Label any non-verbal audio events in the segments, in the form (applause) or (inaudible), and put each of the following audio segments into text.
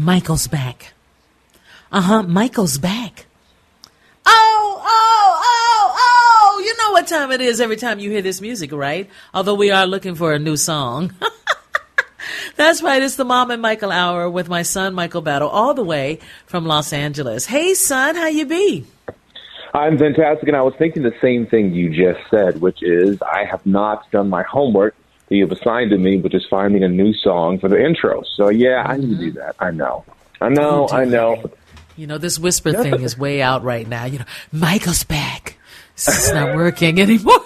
Michael's back. Uh huh. Michael's back. Oh, oh, oh, oh. You know what time it is every time you hear this music, right? Although we are looking for a new song. (laughs) That's right. It's the Mom and Michael Hour with my son, Michael Battle, all the way from Los Angeles. Hey, son, how you be? I'm fantastic, and I was thinking the same thing you just said, which is I have not done my homework that you've assigned to me, which is finding a new song for the intro. So yeah, I need to do that. I know. I know. I know. You know, this whisper thing is way out right now. You know, Michael's back. It's not (laughs) working anymore.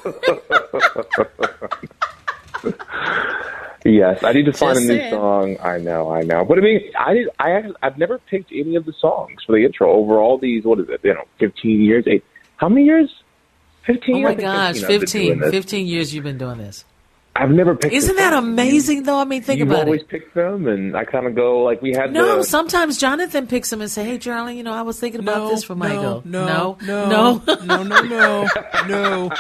Yes, I need to find Just a new saying. song. I know, I know. But I mean, I did. I have, I've never picked any of the songs for the intro over all these. What is it? You know, fifteen years. Eight. How many years? Fifteen. oh my gosh, 15 15, 15 years you've been doing this. I've never picked. Isn't that song. amazing though? I mean, think You've about always it. picked them, and I kind of go like we had. No, the, sometimes Jonathan picks them and say, "Hey, Charlie, you know, I was thinking about No, this for Michael." no, no, no, no, no, no, no,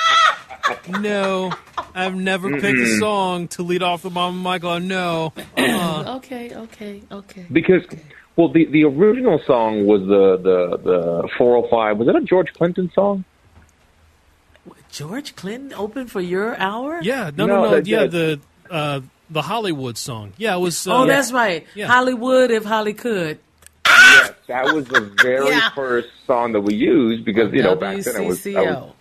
(laughs) no. I've never picked a song to lead off the Mama Michael. No. Uh-uh. (clears throat) okay, okay, okay. because well, the the original song was the the the four hundred five. Was it a George Clinton song? George Clinton opened for your hour? Yeah, no, No, no, no. Yeah, the uh, the Hollywood song. Yeah, it was. Uh, Oh, that's right. Yeah. Hollywood, if Holly could. Yes, that was the very Yeah. first song that we used because you know back then I was, I was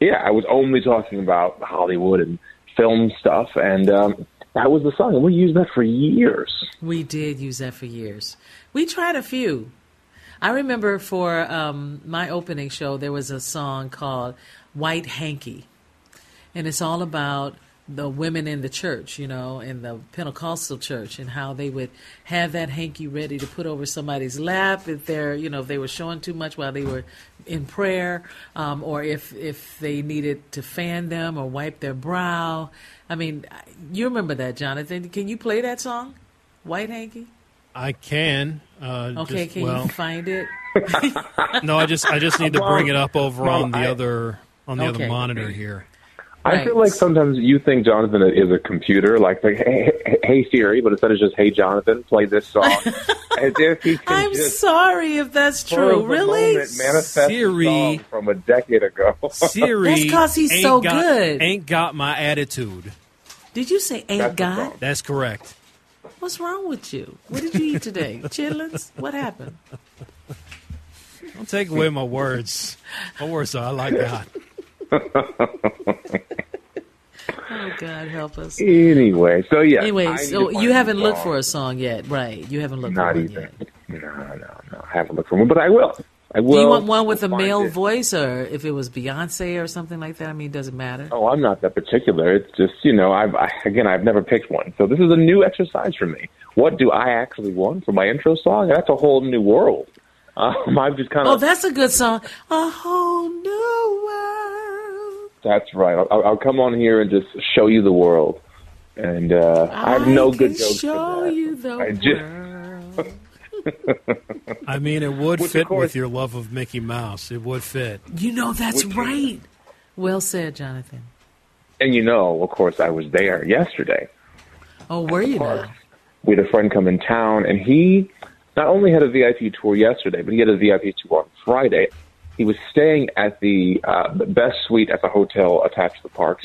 yeah I was only talking about Hollywood and film stuff, and um, that was the song, and we used that for years. We did use that for years. We tried a few. I remember for um, my opening show, there was a song called White Hanky. And it's all about the women in the church, you know, in the Pentecostal church, and how they would have that hanky ready to put over somebody's lap if they're, you know, if they were showing too much while they were in prayer, um, or if if they needed to fan them or wipe their brow. I mean, you remember that, Jonathan? Can you play that song, White Hanky? I can. Uh, Okay, just- can well, you find it? (laughs) no, I just I just need to bring it up over Mom, on the I- other on the Okay. other monitor here. I feel like sometimes you think Jonathan is a computer, like, like hey, hey, hey Siri, but instead it's just Hey Jonathan, play this song, (laughs) as if he can I'm just sorry if that's true. the Really? moment, manifest a Siri. song from a decade ago. Siri, That's 'cause he's so got, good. Ain't got my attitude. Did you say ain't That's the God? song. That's correct. What's wrong with you? What did you eat today? (laughs) Chitlins? What happened? Don't take away my words. My words are I like God. Oh God, help us. anyway, so yeah. Anyway, so you haven't looked for a song yet, right? You haven't looked Not for one yet. No, no, no. I haven't looked for one, but I will. I will. Do you want one with a male it. voice, or if it was Beyonce or something like that? I mean, it does it matter? Oh, I'm not that particular. It's just you know, I've I, again, I've never picked one, so this is a new exercise for me. What do I actually want for my intro song? That's a whole new world. Um, I've just kind Oh, that's a good song. A whole new world. that's right. I'll, I'll come on here and just show you the world, and uh, I have no can good jokes Show for that. you the I just- world. I mean, it would Which, fit course- with your love of Mickey Mouse. It would fit. You know that's Which- right. Well said, Jonathan. And you know, of course, I was there yesterday. Oh, were you Park. we had a friend come in town, and he not only had a VIP tour yesterday, but he had a VIP tour on Friday. He was staying at the uh, best suite at the hotel attached to the parks,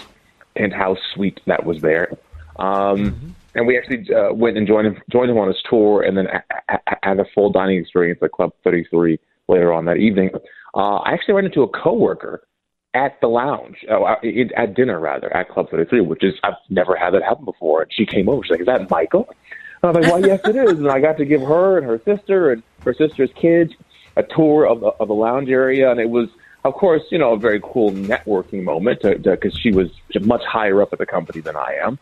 penthouse suite that was there. Um, and we actually uh, went and joined him joined him on his tour, and then a- a- had a full dining experience at Club 33 later on that evening. Uh, I actually ran into a coworker at the lounge, uh, at dinner rather, at Club 33, which is I've never had that happen before. And she came over, she's like, "Is that Michael?" I was like, "Well, yes, it is." And I got to give her and her sister and her sister's kids a tour of the of the lounge area, and it was, of course, you know, a very cool networking moment because she was much higher up at the company than I am.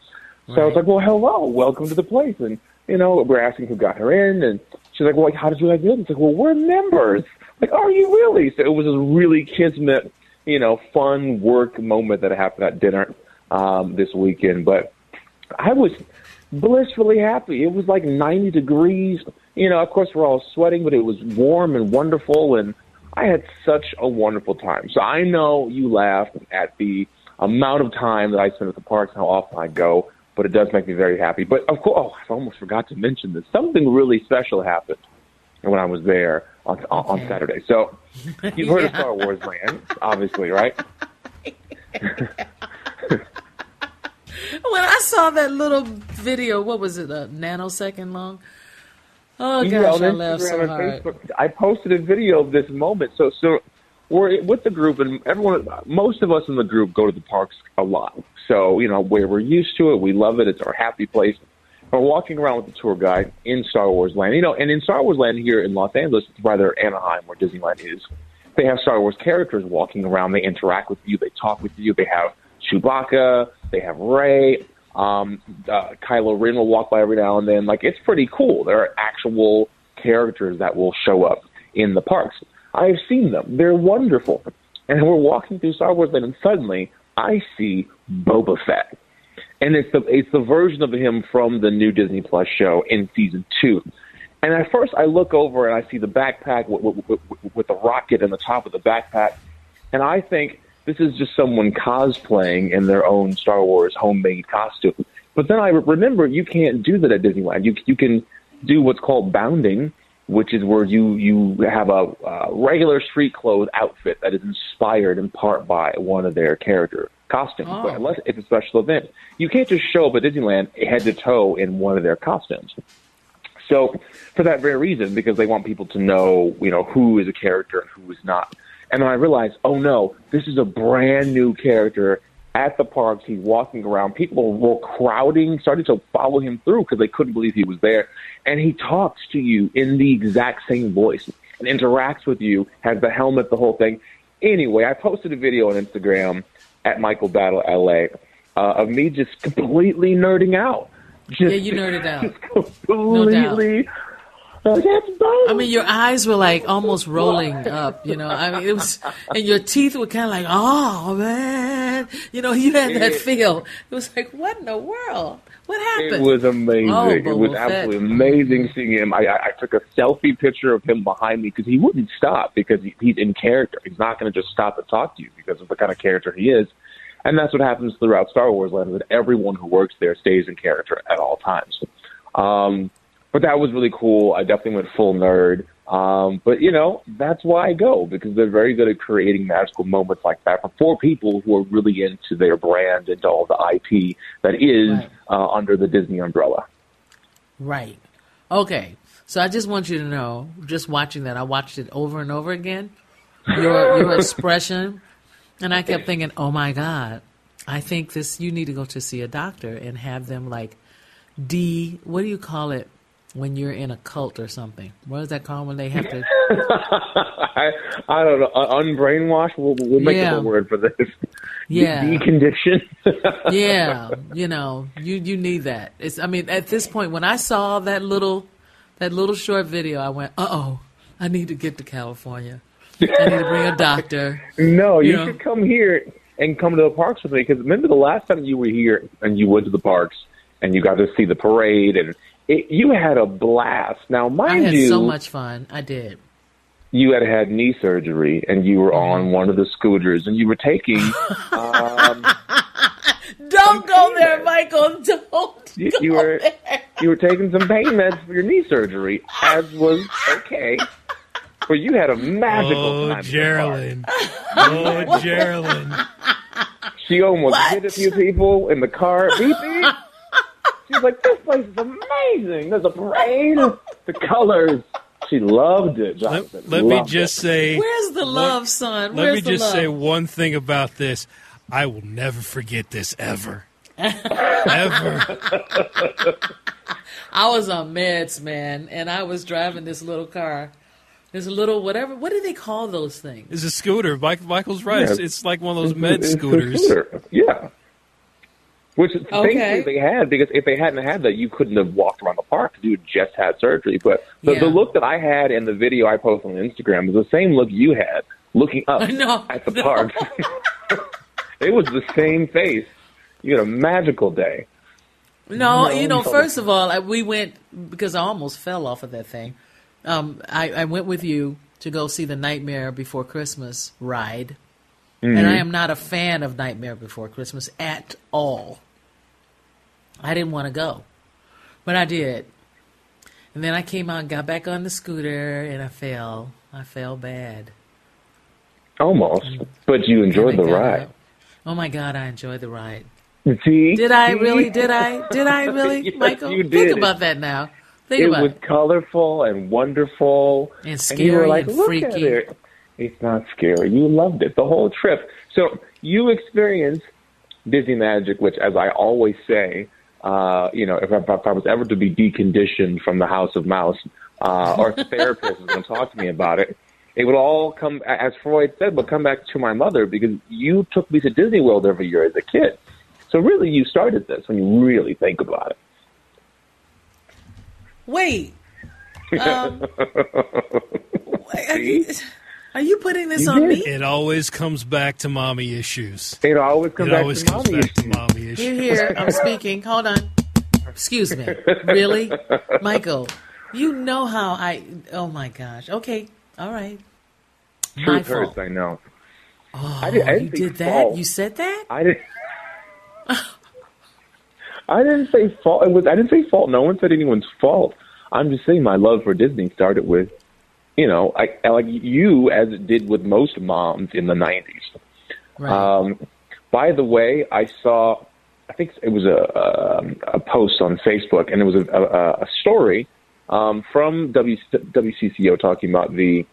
So I was like, "Well, hello, welcome to the place," and you know, we're asking who got her in, and she's like, "Well, how did you guys get in?" It's like, "Well, we're members." Like, are you really? So it was a really kismet you know, fun work moment that happened at dinner um, this weekend. But I was blissfully happy. It was like 90 degrees. You know, of course, we're all sweating, but it was warm and wonderful. And I had such a wonderful time. So I know you laughed at the amount of time that I spend at the parks and how often I go, but it does make me very happy. But of course, oh, I almost forgot to mention this. Something really special happened when I was there on okay. on Saturday. So (laughs) you've heard yeah. of Star Wars Land, obviously, right? (laughs) (laughs) when I saw that little video, what was it, a nanosecond long? Oh gosh, I laughed so hard. Facebook, I posted a video of this moment. So, so we're with the group, and everyone, most of us in the group go to the parks a lot. So, you know, where we're used to it, we love it. It's our happy place. We're walking around with the tour guide in Star Wars Land. You know, and in Star Wars Land here in Los Angeles, it's rather Anaheim, where Disneyland is, they have Star Wars characters walking around. They interact with you. They talk with you. They have Chewbacca. They have Rey. Um, uh, Kylo Ren will walk by every now and then. Like it's pretty cool. There are actual characters that will show up in the parks. I've seen them. They're wonderful. And we're walking through Star Wars Land, and suddenly I see Boba Fett and it's the it's the version of him from the new Disney Plus show in season two. And at first, I look over and I see the backpack with, with, with, with the rocket in the top of the backpack, and I think this is just someone cosplaying in their own Star Wars homemade costume. But then I remember you can't do that at Disneyland. You you can do what's called bounding, which is where you you have a, a regular street clothes outfit that is inspired in part by one of their character costumes, oh. but unless it's a special event, you can't just show up at Disneyland head to toe in one of their costumes. So, for that very reason, because they want people to know, you know, who is a character and who is not. And then I realized, oh no, this is a brand new character at the parks. He's walking around. People were crowding, starting to follow him through because they couldn't believe he was there. And he talks to you in the exact same voice and interacts with you, has the helmet, the whole thing. Anyway, I posted a video on Instagram at Michael Battle LA uh, of me just completely nerding out. Just, yeah, you nerded out. (laughs) completely. No doubt. I mean, your eyes were like almost rolling up, you know. I mean, it was, and your teeth were kind of like, oh man, you know, you had that feel. It was like, what in the world? What happened? It was amazing. Oh, it was absolutely amazing seeing him. I, I, I took a selfie picture of him behind me because he wouldn't stop because he, he's in character. He's not going to just stop and talk to you because of the kind of character he is. And that's what happens throughout Star Wars Land. That everyone who works there stays in character at all times. Um, but that was really cool. I definitely went full nerd. Um, but you know, that's why I go because they're very good at creating magical moments like that for, four people who are really into their brand, and all the IP that is right. uh, under the Disney umbrella. Right. Okay. So I just want you to know, just watching that, I watched it over and over again. Your your (laughs) expression, and I kept thinking, oh my god, I think this. You need to go to see a doctor and have them like de. What do you call it? When you're in a cult or something. What is that called when they have to? (laughs) I, I don't know. Unbrainwash. We'll, we'll make yeah. up a word for this. Yeah. Decondition. (laughs) yeah. You know, you you need that. It's. I mean, at this point, when I saw that little that little short video, I went, "Uh oh, I need to get to California. I need to bring a doctor." (laughs) no, you, you know? should come here and come to the parks with me because remember the last time you were here and you went to the parks and you got to see the parade and it, you had a blast. Now, mind I had you, so much fun. I did. You had had knee surgery, and you were mm-hmm. on one of the scooters, and you were taking. um, (laughs) Don't go there, Michael. (laughs) Don't. You, you were there. you were taking some pain meds for your knee surgery, as was okay. But you had a magical oh, time. Geraldine. Oh, Geraldine. She almost what? hit a few people in the car. Beep beep. She's like, this place is amazing. There's a parade, the colors. She loved it. Let, Jonathan. let me Loved just it. say. Where's the love, son? Let me the just love? say one thing about this. I will never forget this ever. (laughs) ever. I was on meds, man, and I was driving this little car. This little whatever. What do they call those things? It's a scooter. Mike, Michael's right. It's, Yeah. it's like one of those med scooters. scooter. Yeah. Which Okay. thankfully they had because if they hadn't had that, you couldn't have walked around the park. You had just had surgery. But the, Yeah. the look that I had in the video I posted on Instagram was the same look you had looking up No, at the no. park. (laughs) it was the same face. You had a magical day. No, No, you know, no. first of all, I, we went because I almost fell off of that thing. Um, I, I went with you to go see the Nightmare Before Christmas ride, and I mm-hmm. am not a fan of Nightmare Before Christmas at all. I didn't want to go, but I did. And then I came out and got back on the scooter, and I fell. I fell bad. Almost. But you enjoyed the ride. up. Oh my God, I enjoyed the ride. See? Did I really? Did I? Did I (laughs) really, Yes, Michael? Think about that now. Think about it was it. colorful and wonderful And you were scary like, and freaky. It's not scary. You loved it the whole trip. So you experienced Disney magic, which, as I always say, uh, you know, if I, if I was ever to be deconditioned from the House of Mouse, uh, or if a therapist was going to talk to me about it, it would all come, as Freud said, would come back to my mother because you took me to Disney World every year as a kid. So really, you started this when you really think about it. Wait. (laughs) Um, wait, you, are you putting this on me? It always comes back to mommy issues. It always comes It back always to comes mommy back to issues. mommy Here, issues. here. I'm speaking. Hold on. Excuse me. Really, Michael? You know how I? Oh my gosh. Okay. All right. My Truth fault. I know. Oh, I did- I you didn't say that? fault. You said that? I didn't. I didn't say fault. It was. I didn't say fault. No one said anyone's fault. I'm just saying my love for Disney started with, you know, I I like you as it did with most moms in the '90s. Right. Um, by the way, I saw. I think it was a a, a post on Facebook, and it was a, a, a story um, from w, WCCO talking about the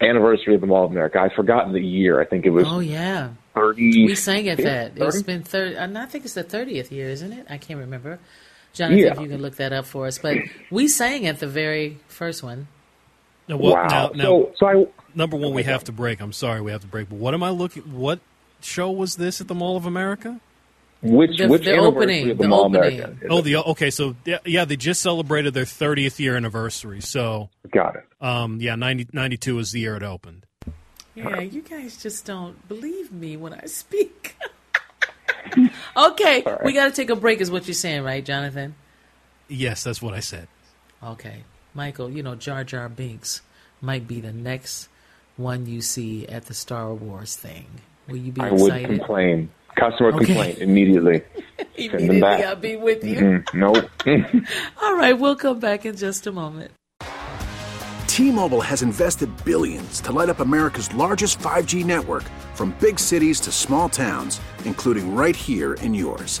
anniversary of the Mall of America. I've forgotten the year. I think it was oh yeah. 30. We sang at that. It's been thirty. I think it's the thirtieth year, isn't it? I can't remember. Jonathan, Yeah. if you can look that up for us. But we sang at the very first one. Now, what, wow. now, now, so, so I, number one, we have to break. I'm sorry, we have to break. But what am I looking? What show was this at the Mall of America? which The- which the opening, of the, the Mall opening. America? is Oh, the okay. So yeah, yeah, they just celebrated their 30th year anniversary. So got it. um, yeah, 90, 92 is the year it opened. Yeah, you guys just don't believe me when I speak. (laughs) okay, we got to take a break, is what you're saying, right, Jonathan? Yes, that's what I said. Okay, Michael, you know Jar Jar Binks might be the next one you see at the Star Wars thing. Will you be I would excited? complain. Customer Okay. complaint immediately. (laughs) Immediately, back. I'll be with you. Mm, nope. (laughs) All right, we'll come back in just a moment. T-Mobile has invested billions to light up America's largest 5G network from big cities to small towns, including right here in yours.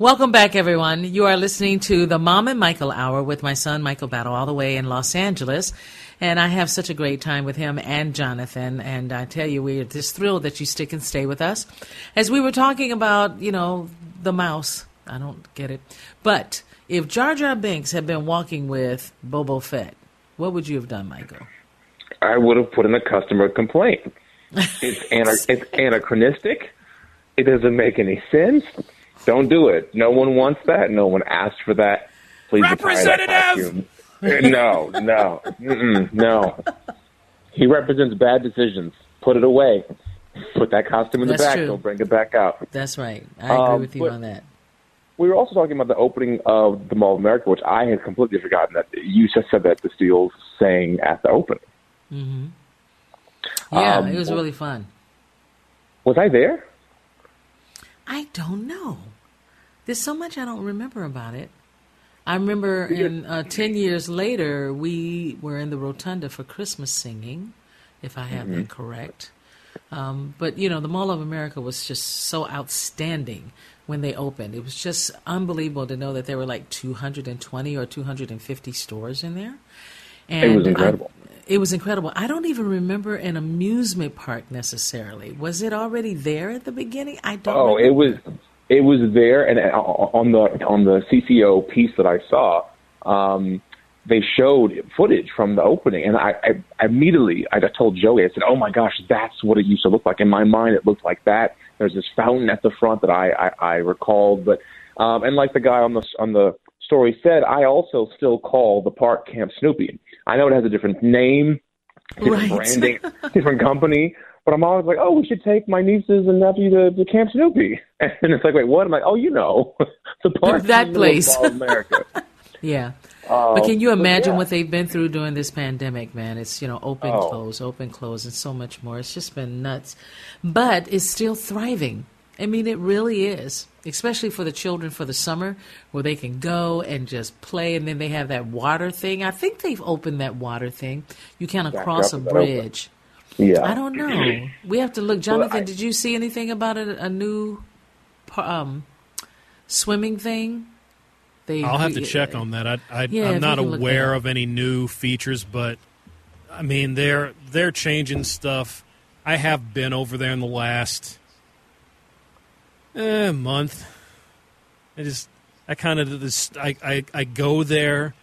Welcome back, everyone. You are listening to the Mom and Michael Hour with my son, Michael Battle, all the way in Los Angeles. And I have such a great time with him and Jonathan. And I tell you, we're just thrilled that you stick and stay with us. As we were talking about, you know, the mouse, I don't get it. But if Jar Jar Binks had been walking with Boba Fett, what would you have done, Michael? I would have put in a customer complaint. (laughs) It's, ana- it's anachronistic. It doesn't make any sense. Don't do it. No one wants that. No one asked for that. Please retire Representative! no, no, no. He represents bad decisions. Put it away. Put that costume in That's the back. true. Don't bring it back out. That's right. I agree Um, with you on that. We were also talking about the opening of the Mall of America, which I had completely forgotten that you just said that the Steeles sang at the opening. Mm-hmm. Yeah, Um, it was really fun. Was I there? I don't know. There's so much I don't remember about it. I remember in uh, 10 years later, we were in the rotunda for Christmas singing, if I have that correct. Um, but, you know, the Mall of America was just so outstanding when they opened. It was just unbelievable to know that there were like 220 or 250 stores in there. And was incredible. It was incredible. I don't even remember an amusement park necessarily. Was it already there at the beginning? I don't. Oh, it was it was there, and uh, on the on the CCO piece that I saw, um, they showed footage from the opening, and I, I, immediately I told Joey, I said, "Oh my gosh, that's what it used to look like." In my mind, it looked like that. There's this fountain at the front that I I, I recalled, but um, and like the guy on the on the story said, I also still call the park Camp Snoopy. I know it has a different name, different Right. branding, (laughs) different company. But I'm always like, oh, we should take my nieces and nephew to, to Camp Snoopy. (laughs) And it's like, wait, what? I'm like, oh, you know, (laughs) the park That in the middle of place. America. Yeah. Uh, but can you imagine yeah. what they've been through during this pandemic, man? It's, you know, open, Oh. close, open, close, and so much more. It's just been nuts. But it's still thriving. I mean, it really is, especially for the children for the summer where they can go and just play. And then they have that water thing. I think they've opened that water thing. You kind of Back cross a up, open? bridge. Yeah. I don't know. We have to look. Jonathan, I- did you see anything about a, a new um, swimming thing? They, I'll have to check on that. I, I, yeah, I'm not you can look aware of any new features, but I mean they're they're changing stuff. I have been over there in the last eh, month. I just I kind of this I, I I go there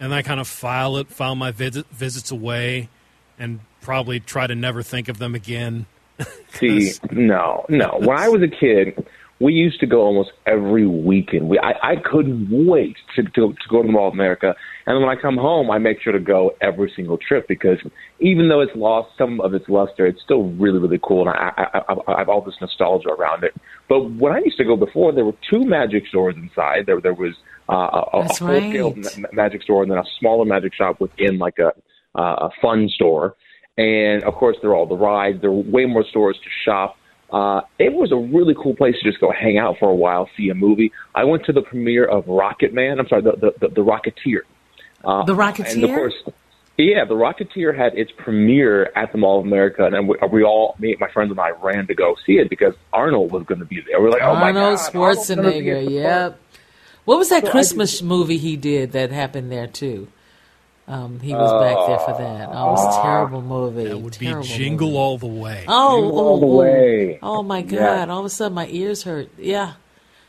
and I kind of file it, file my visit, visits away, and probably try to never think of them again. See, (laughs) no, no. When I was a kid, we used to go almost every weekend. We, I, I couldn't wait to, to to go to the Mall of America. And when I come home, I make sure to go every single trip because even though it's lost some of its luster, it's still really, really cool, and I, I, I, I have all this nostalgia around it. But when I used to go before, there were two magic stores inside. There, there was uh, a, a full-scale right. ma- magic store, and then a smaller magic shop within like a uh, a fun store. And of course, there are all the rides. There were way more stores to shop. Uh, it was a really cool place to just go hang out for a while, see a movie. I went to the premiere of Rocket Man. I'm sorry, the the, the, the Rocketeer. Uh, The And of course, yeah, the Rocketeer had its premiere at the Mall of America, and we, we all, me, my friends and I, ran to go see it because Arnold was going to be there. We are like, oh my Arnold god, Arnold's gonna be at Schwarzenegger. Yep. What was that So Christmas movie he did that happened there too? Um, he was back there for that. Oh, it was a terrible movie. That would be Jingle movie. All the Way. Oh, Jingle All oh, the oh. Way. Oh my God! Yes. All of a sudden, my ears hurt. Yeah,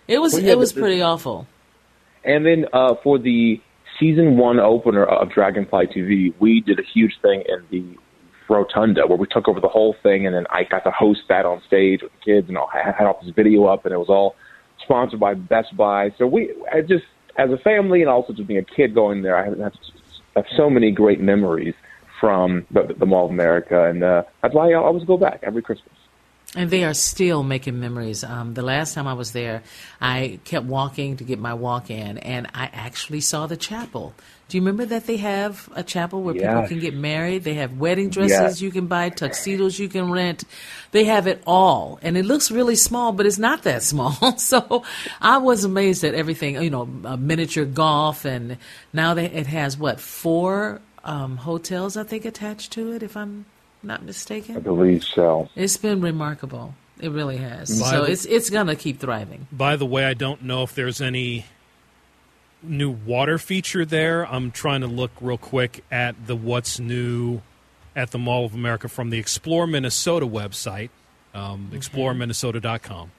it was. Well, yeah, it was the- pretty awful. And then uh, for the season one opener of Dragonfly TV, we did a huge thing in the rotunda where we took over the whole thing, and then I got to host that on stage with the kids, and I had all this video up, and it was all sponsored by Best Buy. So we, I just as a family, and also just being a kid going there, I have, have, so many great memories from the, the Mall of America, and uh, that's why I always go back every Christmas. And they are still making memories. Um, the last time I was there, I kept walking to get my walk in, and I actually saw the chapel. Do you remember that they have a chapel where people can get married? They have wedding dresses Yes. you can buy, tuxedos you can rent. They have it all. And it looks really small, but it's not that (laughs) small. so I was amazed at everything, you know, uh, miniature golf. And now they, it has, what, four um, hotels, I think, attached to it, if I'm not mistaken. I believe so. It's been remarkable. It really has. By So the- it's it's gonna keep thriving. By the way, I don't know if there's any new water feature there. I'm trying to look real quick at the what's new at the Mall of America from the Explore Minnesota website, um, exploreminnesota.com.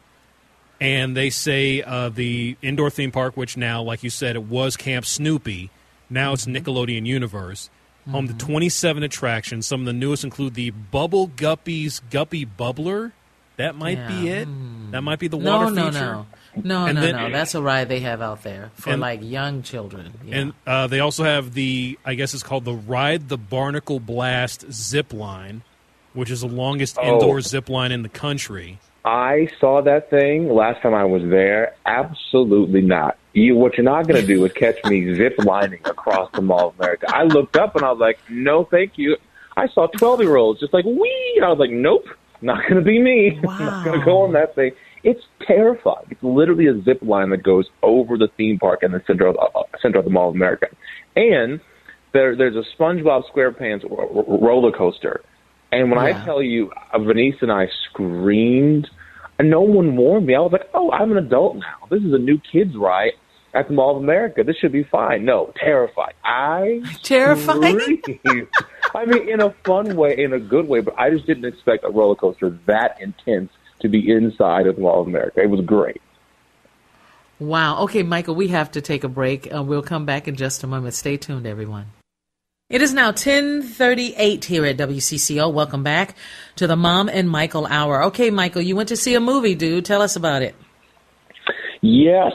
And they say uh, the indoor theme park, which now, like you said, it was Camp Snoopy, now it's Nickelodeon Universe. Home to 27 attractions. Some of the newest include the Bubble Guppies Guppy Bubbler. That might be it. That might be the No, water no, feature. no, no, And no, then- no. That's a ride they have out there for And- like young children. Yeah. And uh, they also have the, I guess it's called the Ride the Barnacle Blast zip line, which is the longest Oh. indoor zip line in the country. I saw that thing last time I was there. Absolutely not. You, what you're not going to do is catch me zip lining across the Mall of America. I looked up and I was like, no, thank you. I saw 12 year olds just like, wee. And I was like, nope, not going to be me. I'm (laughs) not going to go on that thing. It's terrifying. It's literally a zip line that goes over the theme park in the center of, uh, center of the Mall of America. And there, there's a SpongeBob SquarePants ro- ro- roller coaster. And when Yeah. I tell you, uh, Venice and I screamed, and no one warned me. I was like, oh, I'm an adult now. This is a new kids' ride at the Mall of America. This should be fine. No, terrified. I terrified. (laughs) I mean, in a fun way, in a good way, but I just didn't expect a roller coaster that intense to be inside of the Mall of America. It was great. Wow. Okay, Michael, we have to take a break. Uh, we'll come back in just a moment. Stay tuned, everyone. It is now 1038 here at WCCO. Welcome back to the Mom and Michael Hour. Okay, Michael, you went to see a movie, dude. Tell us about it. Yes.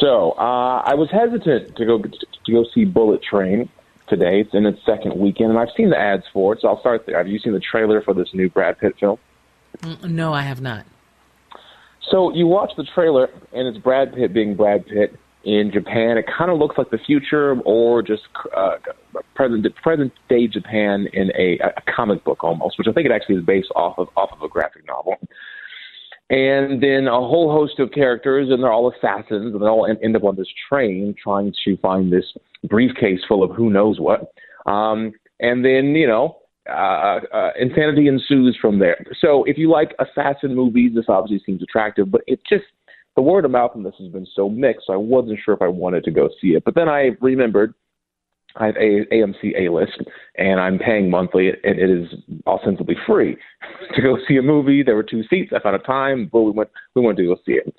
So uh, I was hesitant to go to go see Bullet Train today. It's in its second weekend, and I've seen the ads for it. So I'll start there. Have you seen the trailer for this new Brad Pitt film? Mm, No, I have not. So you watch the trailer, and it's Brad Pitt being Brad Pitt in Japan. It kind of looks like the future, or just uh, present present day Japan in a, a comic book almost, which I think it actually is based off of off of a graphic novel. And then a whole host of characters, and they're all assassins, and they all end up on this train trying to find this briefcase full of who knows what. Um, and then, you know, uh, uh, insanity ensues from there. So if you like assassin movies, this obviously seems attractive, but it just, the word of mouth on this has been so mixed, so I wasn't sure if I wanted to go see it. But then I remembered I have a AMC A list, and I'm paying monthly, and it is ostensibly free (laughs) to go see a movie. There were two seats. I found a time, but we went we went to go see it.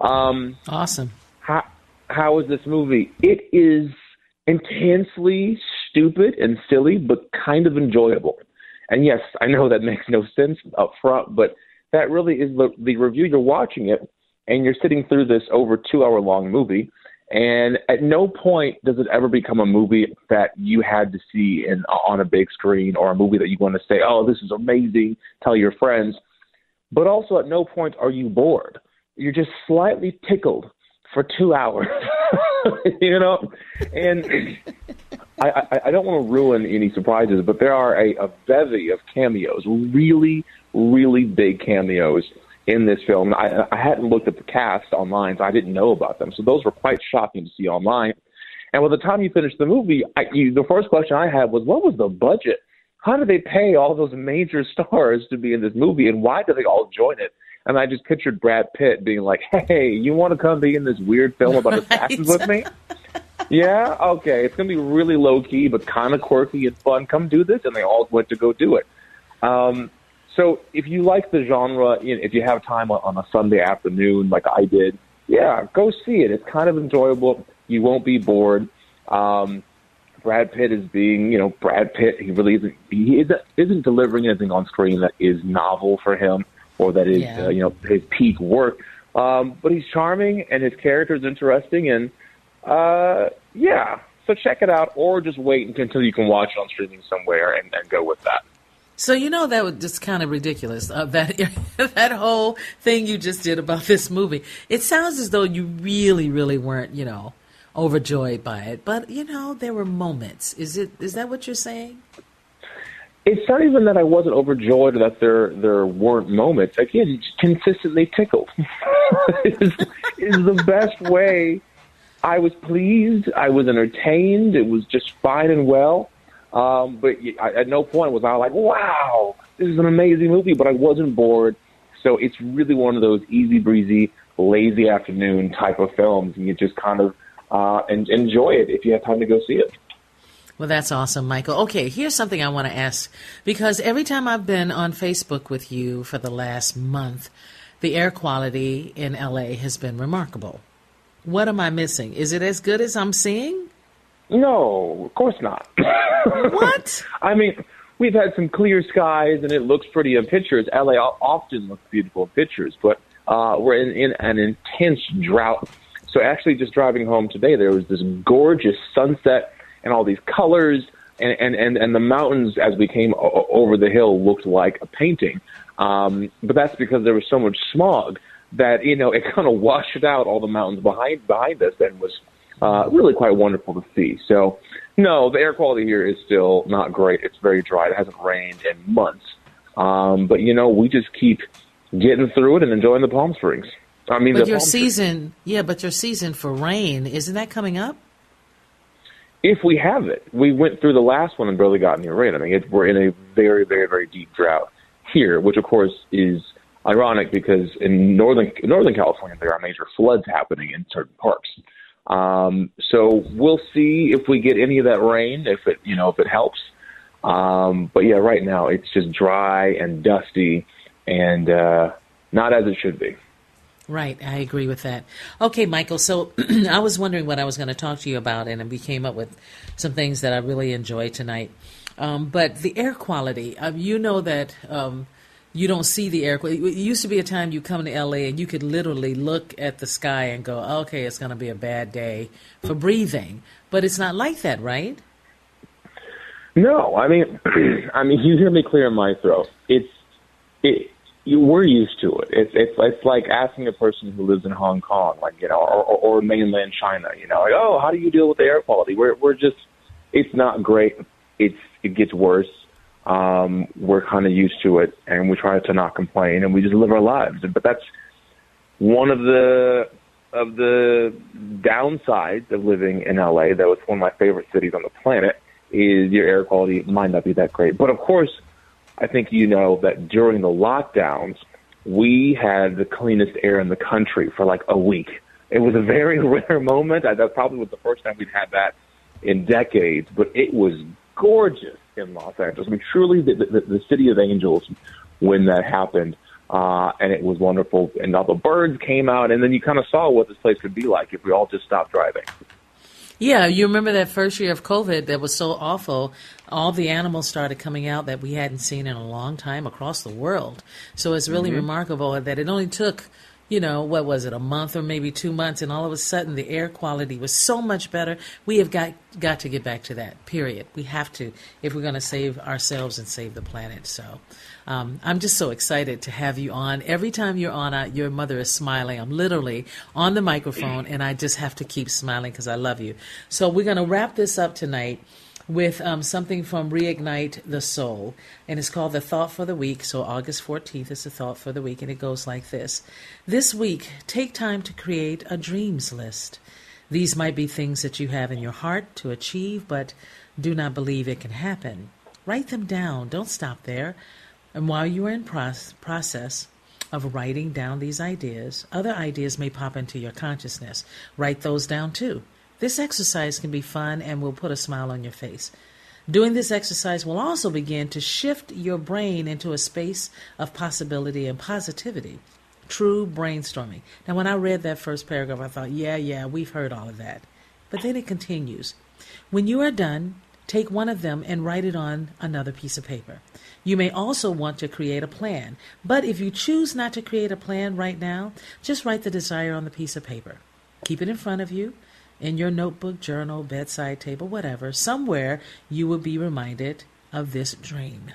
Um, Awesome. how how is this movie? It is intensely stupid and silly, but kind of enjoyable. And yes, I know that (laughs) makes no sense up front, but that really is the, the review. You're watching it, and you're sitting through this over two hour long movie, and at no point does it ever become a movie that you had to see in on a big screen or a movie that you want to say, "Oh, this is amazing," tell your friends. But also, at no point are you bored. You're just slightly tickled for two hours, (laughs) you know. And I, I, I don't want to ruin any surprises, but there are a, a bevy of cameos, really, really big cameos in this film. I, I hadn't looked at the cast online, so I didn't know about them. So those were quite shocking to see online. And by the time you finish the movie, I, you, the first question I had was, what was the budget? How did they pay all those major (laughs) stars to be in this movie, and why do they all join it? And I just pictured Brad Pitt being like, "Hey, you want to come be in this weird film about (laughs) assassins with me?" yeah, okay. It's gonna be really low key, but kind of quirky and fun. Come do this, and they all went to go do it. Um, so if you like the genre, you know, if you have time on, a Sunday afternoon, like I did, yeah, go see it. It's kind of enjoyable. You won't be bored. Um, Brad Pitt is being, you know, Brad Pitt. He really isn't. He isn't, isn't delivering anything on screen that is novel for him or that is, Yeah. uh, you know, his peak work. Um, but he's charming and his character is interesting, and uh, yeah. So check it out, or just wait until you can watch it on streaming somewhere and, and go with that. So you know that was just kind of ridiculous. Uh, that (laughs) that whole thing you just did about this movie. It sounds as though you really, really weren't, you know, overjoyed by it. But you know, there were moments. Is it? Is that what you're saying? it's not even that I wasn't overjoyed that there there weren't moments. Again, consistently tickled (laughs) is, is the best way. I was pleased. I was entertained. It was just fine and well. Um, but I, at no point was I like, wow, this is an amazing movie, but I wasn't bored. So it's really one of those easy breezy, lazy afternoon type of films, and you just kind of uh, and enjoy it if you have time to go see it. Well, that's awesome, Michael. Okay, here's something I want to ask because every time I've been on Facebook with you for the last month, the air quality in LA has been remarkable. What am I missing? Is it as good as I'm seeing? No, of course not. (laughs) what? I mean, we've had some clear skies and it looks pretty in pictures. LA often looks beautiful in pictures, but uh, we're in, in an intense drought. So actually, just driving home today, there was this gorgeous sunset and all these colors, and and and, and the mountains as we came o- over the hill looked like a painting. Um, but that's because there was so much smog that you know it kind of washed out all the mountains behind behind us and was uh, really quite wonderful to see. So, no, the air quality here is still not great. It's very dry. It hasn't rained in months. Um, but you know, we just keep getting through it and enjoying the Palm Springs. I mean, but your Palm season, Springs. yeah, but your season for rain isn't that coming up? If we have it, we went through the last one and barely got any rain. I mean, it, we're in a very, very, very deep drought here, which of course is ironic because in northern Northern California there are major floods happening in certain parks. Um, so we'll see if we get any of that rain, if it you know if it helps. Um, but yeah, right now it's just dry and dusty and uh, not as it should be. Right, I agree with that. Okay, Michael. So (clears throat) I was wondering what I was going to talk to you about, and we came up with some things that I really enjoy tonight. Um, but the air quality, um, you know that um, you don't see the air. Quality. It used to be a time you come to LA and you could literally look at the sky and go, "Okay, it's going to be a bad day for breathing." But it's not like that, right? No, I mean, (clears throat) I mean, you hear me clear in my throat. It's it. You, we're used to it. It's it's it's like asking a person who lives in Hong Kong, like you know, or, or, or mainland China, you know, like, oh, how do you deal with the air quality? We're we're just, it's not great. It's it gets worse um, we're kind of used to it and we try to not complain and we just live our lives. But that's one of the of the downsides of living in LA. That was one of my favorite cities on the planet. Is your air quality might not be that great, but of course, I think you know that during the lockdowns, we had the cleanest air in the country for like a week. It was a very (laughs) rare moment. That probably was the first time we'd had that in decades, but it was gorgeous in Los Angeles. I mean, truly the, the, the city of angels when that happened. Uh, and it was wonderful. And all the birds came out, and then you kind of saw what this place could be like if we all just stopped driving. Yeah, you remember that first year of COVID that was so awful. All the animals started coming out that we hadn't seen in a long time across the world. So it's really mm-hmm. remarkable that it only took you know, what was it, a month or maybe two months, and all of a sudden the air quality was so much better. We have got got to get back to that. Period. We have to if we're going to save ourselves and save the planet. So, um, I'm just so excited to have you on. Every time you're on, I, your mother is smiling. I'm literally on the microphone, and I just have to keep smiling because I love you. So we're going to wrap this up tonight with um, something from Reignite the Soul, and it's called The Thought for the Week. So, August 14th is the Thought for the Week, and it goes like this This week, take time to create a dreams list. These might be things that you have in your heart to achieve, but do not believe it can happen. Write them down, don't stop there. And while you are in process, of writing down these ideas, other ideas may pop into your consciousness. Write those down too. This exercise can be fun and will put a smile on your face. Doing this exercise will also begin to shift your brain into a space of possibility and positivity. True brainstorming. Now, when I read that first paragraph, I thought, yeah, yeah, we've heard all of that. But then it continues. When you are done, take one of them and write it on another piece of paper. You may also want to create a plan, but if you choose not to create a plan right now, just write the desire on the piece of paper. Keep it in front of you in your notebook, journal, bedside table, whatever, somewhere you will be reminded of this dream.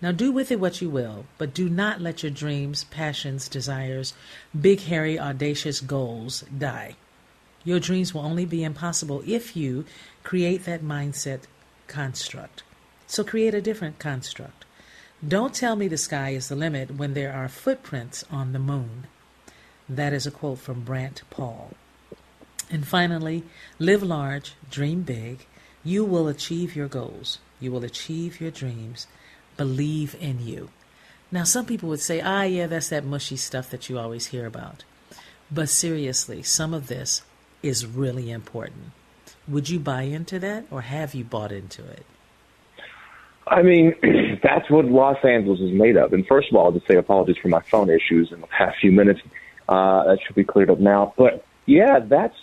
Now, do with it what you will, but do not let your dreams, passions, desires, big, hairy, audacious goals die. Your dreams will only be impossible if you create that mindset construct. So, create a different construct. Don't tell me the sky is the limit when there are footprints on the moon. That is a quote from Brant Paul. And finally, live large, dream big. You will achieve your goals. You will achieve your dreams. Believe in you. Now, some people would say, ah, yeah, that's that mushy stuff that you always hear about. But seriously, some of this is really important. Would you buy into that or have you bought into it? I mean, (clears throat) that's what Los Angeles is made of. And first of all, I'll just say apologies for my phone issues in the past few minutes. Uh, that should be cleared up now. But yeah, that's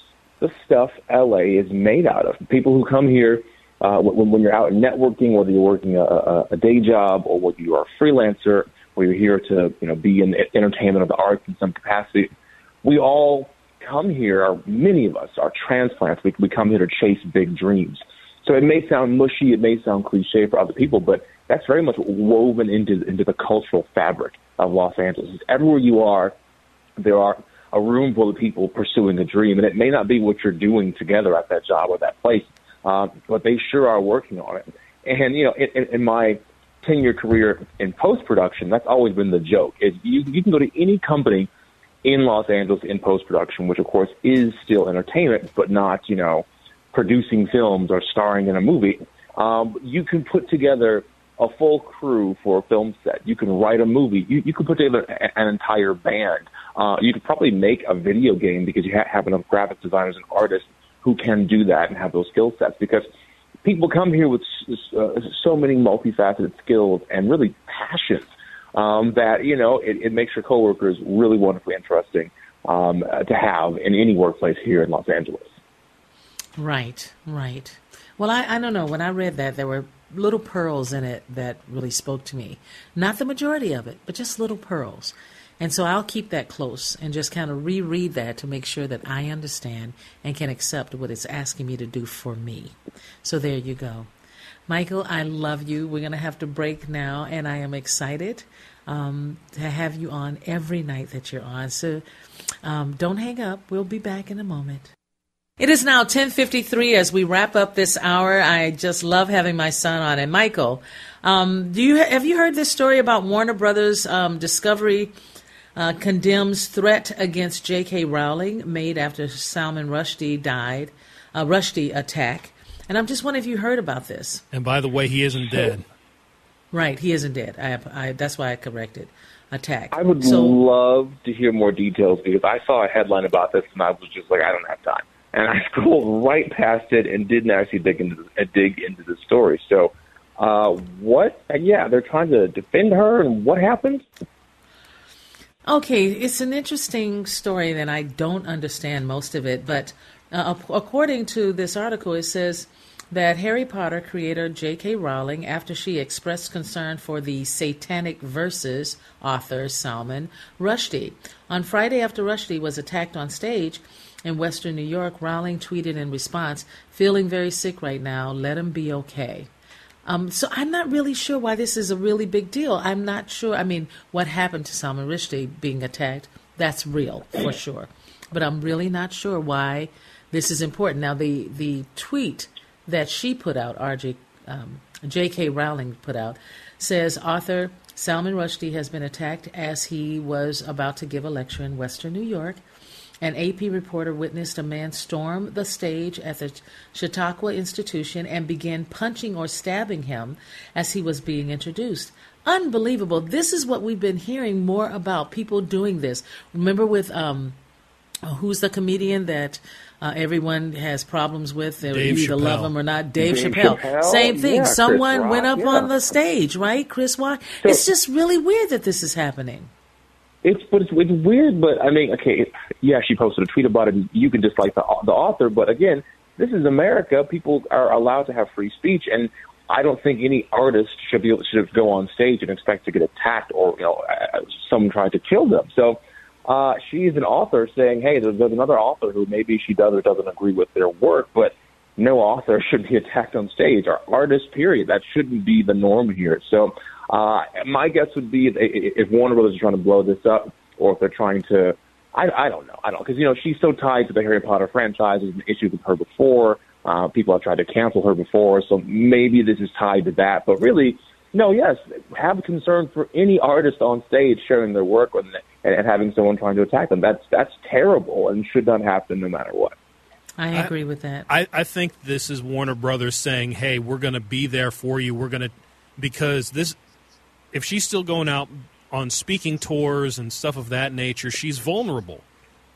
the stuff LA is made out of. People who come here, uh, when, when you're out networking, whether you're working a, a, a day job or whether you are a freelancer, or you're here to, you know, be in entertainment or the arts in some capacity, we all come here, or many of us are transplants. We, we come here to chase big dreams. So it may sound mushy, it may sound cliche for other people, but that's very much woven into into the cultural fabric of Los Angeles. Everywhere you are, there are a room full of people pursuing a dream, and it may not be what you're doing together at that job or that place, uh, but they sure are working on it. And you know, in, in my 10 year career in post production, that's always been the joke. Is you you can go to any company in Los Angeles in post production, which of course is still entertainment, but not you know producing films or starring in a movie, um, you can put together a full crew for a film set. You can write a movie. You, you can put together an entire band. Uh, you could probably make a video game because you ha- have enough graphic designers and artists who can do that and have those skill sets. Because people come here with uh, so many multifaceted skills and really passions um, that you know it, it makes your coworkers really wonderfully interesting um, to have in any workplace here in Los Angeles. Right, right. Well, I, I don't know. When I read that, there were little pearls in it that really spoke to me. Not the majority of it, but just little pearls. And so I'll keep that close and just kind of reread that to make sure that I understand and can accept what it's asking me to do for me. So there you go. Michael, I love you. We're going to have to break now, and I am excited um, to have you on every night that you're on. So um, don't hang up. We'll be back in a moment. It is now 10:53 as we wrap up this hour. I just love having my son on. And Michael, um, do you have you heard this story about Warner Brothers um, Discovery uh, condemns threat against J.K. Rowling made after Salman Rushdie died, uh, Rushdie attack? And I'm just wondering if you heard about this. And by the way, he isn't dead. Right, he isn't dead. I, I that's why I corrected attack. I would so, love to hear more details because I saw a headline about this and I was just like, I don't have time and I scrolled right past it and didn't actually dig into the, uh, dig into the story. So, uh, what? Yeah, they're trying to defend her, and what happened? Okay, it's an interesting story, and I don't understand most of it. But uh, according to this article, it says that Harry Potter creator J.K. Rowling, after she expressed concern for the Satanic Verses author Salman Rushdie, on Friday after Rushdie was attacked on stage in Western New York, Rowling tweeted in response, feeling very sick right now, let him be okay. Um, so I'm not really sure why this is a really big deal. I'm not sure. I mean, what happened to Salman Rushdie being attacked, that's real for sure. But I'm really not sure why this is important. Now, the, the tweet that she put out, RJ, um, J.K. Rowling put out, says author Salman Rushdie has been attacked as he was about to give a lecture in Western New York. An AP reporter witnessed a man storm the stage at the Chautauqua Institution and begin punching or stabbing him as he was being introduced. Unbelievable. This is what we've been hearing more about people doing this. Remember with um, who's the comedian that uh, everyone has problems with. They Dave either Chappelle. love him or not. Dave, Dave Chappelle. Chappelle? Same thing. Yeah, Someone Rock, went up yeah. on the stage, right? Chris Rock. So- it's just really weird that this is happening. It's but it's, it's weird. But I mean, okay, yeah, she posted a tweet about it. You can dislike the the author, but again, this is America. People are allowed to have free speech, and I don't think any artist should be able, should go on stage and expect to get attacked or you know someone trying to kill them. So. Uh, she's an author saying, "Hey, there's, there's another author who maybe she does or doesn't agree with their work, but no author (laughs) should be attacked on stage or artist. Period. That shouldn't be the norm here." So, uh, my guess would be if, if Warner Brothers is trying to blow this up, or if they're trying to, I, I don't know, I don't, because you know she's so tied to the Harry Potter franchise. There's been issues with her before. Uh, people have tried to cancel her before, so maybe this is tied to that. But really, no, yes, have concern for any artist on stage sharing their work with, and, and having someone trying to attack them. That's that's terrible and should not happen no matter what. I agree with that. I, I think this is Warner Brothers saying, "Hey, we're going to be there for you. We're going to because this if she's still going out on speaking tours and stuff of that nature, she's vulnerable.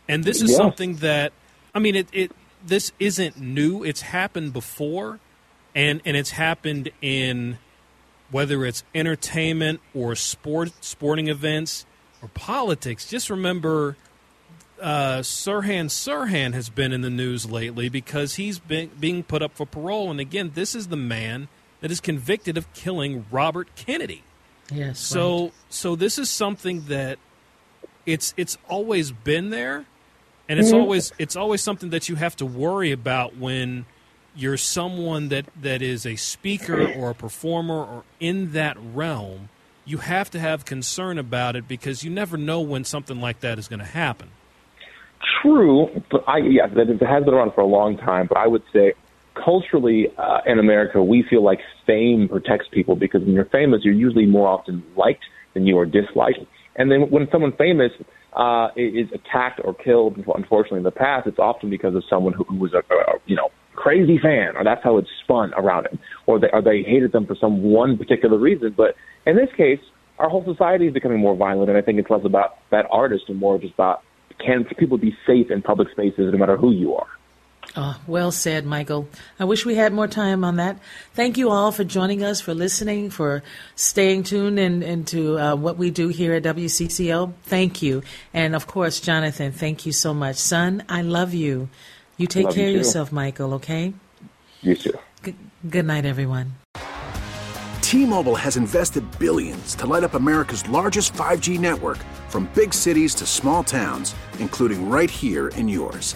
And this is Yeah. something that I mean it, it this isn't new. It's happened before and and it's happened in whether it's entertainment or sport sporting events or politics. Just remember uh, Sirhan Sirhan has been in the news lately because he's been being put up for parole. And again, this is the man that is convicted of killing Robert Kennedy. Yes. So right. so this is something that it's it's always been there, and it's mm-hmm. always it's always something that you have to worry about when you're someone that that is a speaker or a performer or in that realm. You have to have concern about it because you never know when something like that is going to happen. True, but I yeah, that it has been around for a long time. But I would say culturally uh, in America, we feel like fame protects people because when you're famous, you're usually more often liked than you are disliked. And then when someone famous uh, is attacked or killed, unfortunately in the past, it's often because of someone who, who was a, a you know crazy fan, or that's how it's spun around it, or they or they hated them for some one particular reason. But in this case, our whole society is becoming more violent, and I think it's less about that artist and more just about can people be safe in public spaces no matter who you are. Oh, well said, Michael. I wish we had more time on that. Thank you all for joining us, for listening, for staying tuned in, into uh, what we do here at WCCO. Thank you. And of course, Jonathan, thank you so much. Son, I love you. You take Love you care of too. yourself, Michael, okay? You too. G- good night, everyone. T-Mobile has invested billions to light up America's largest 5G network from big cities to small towns, including right here in yours.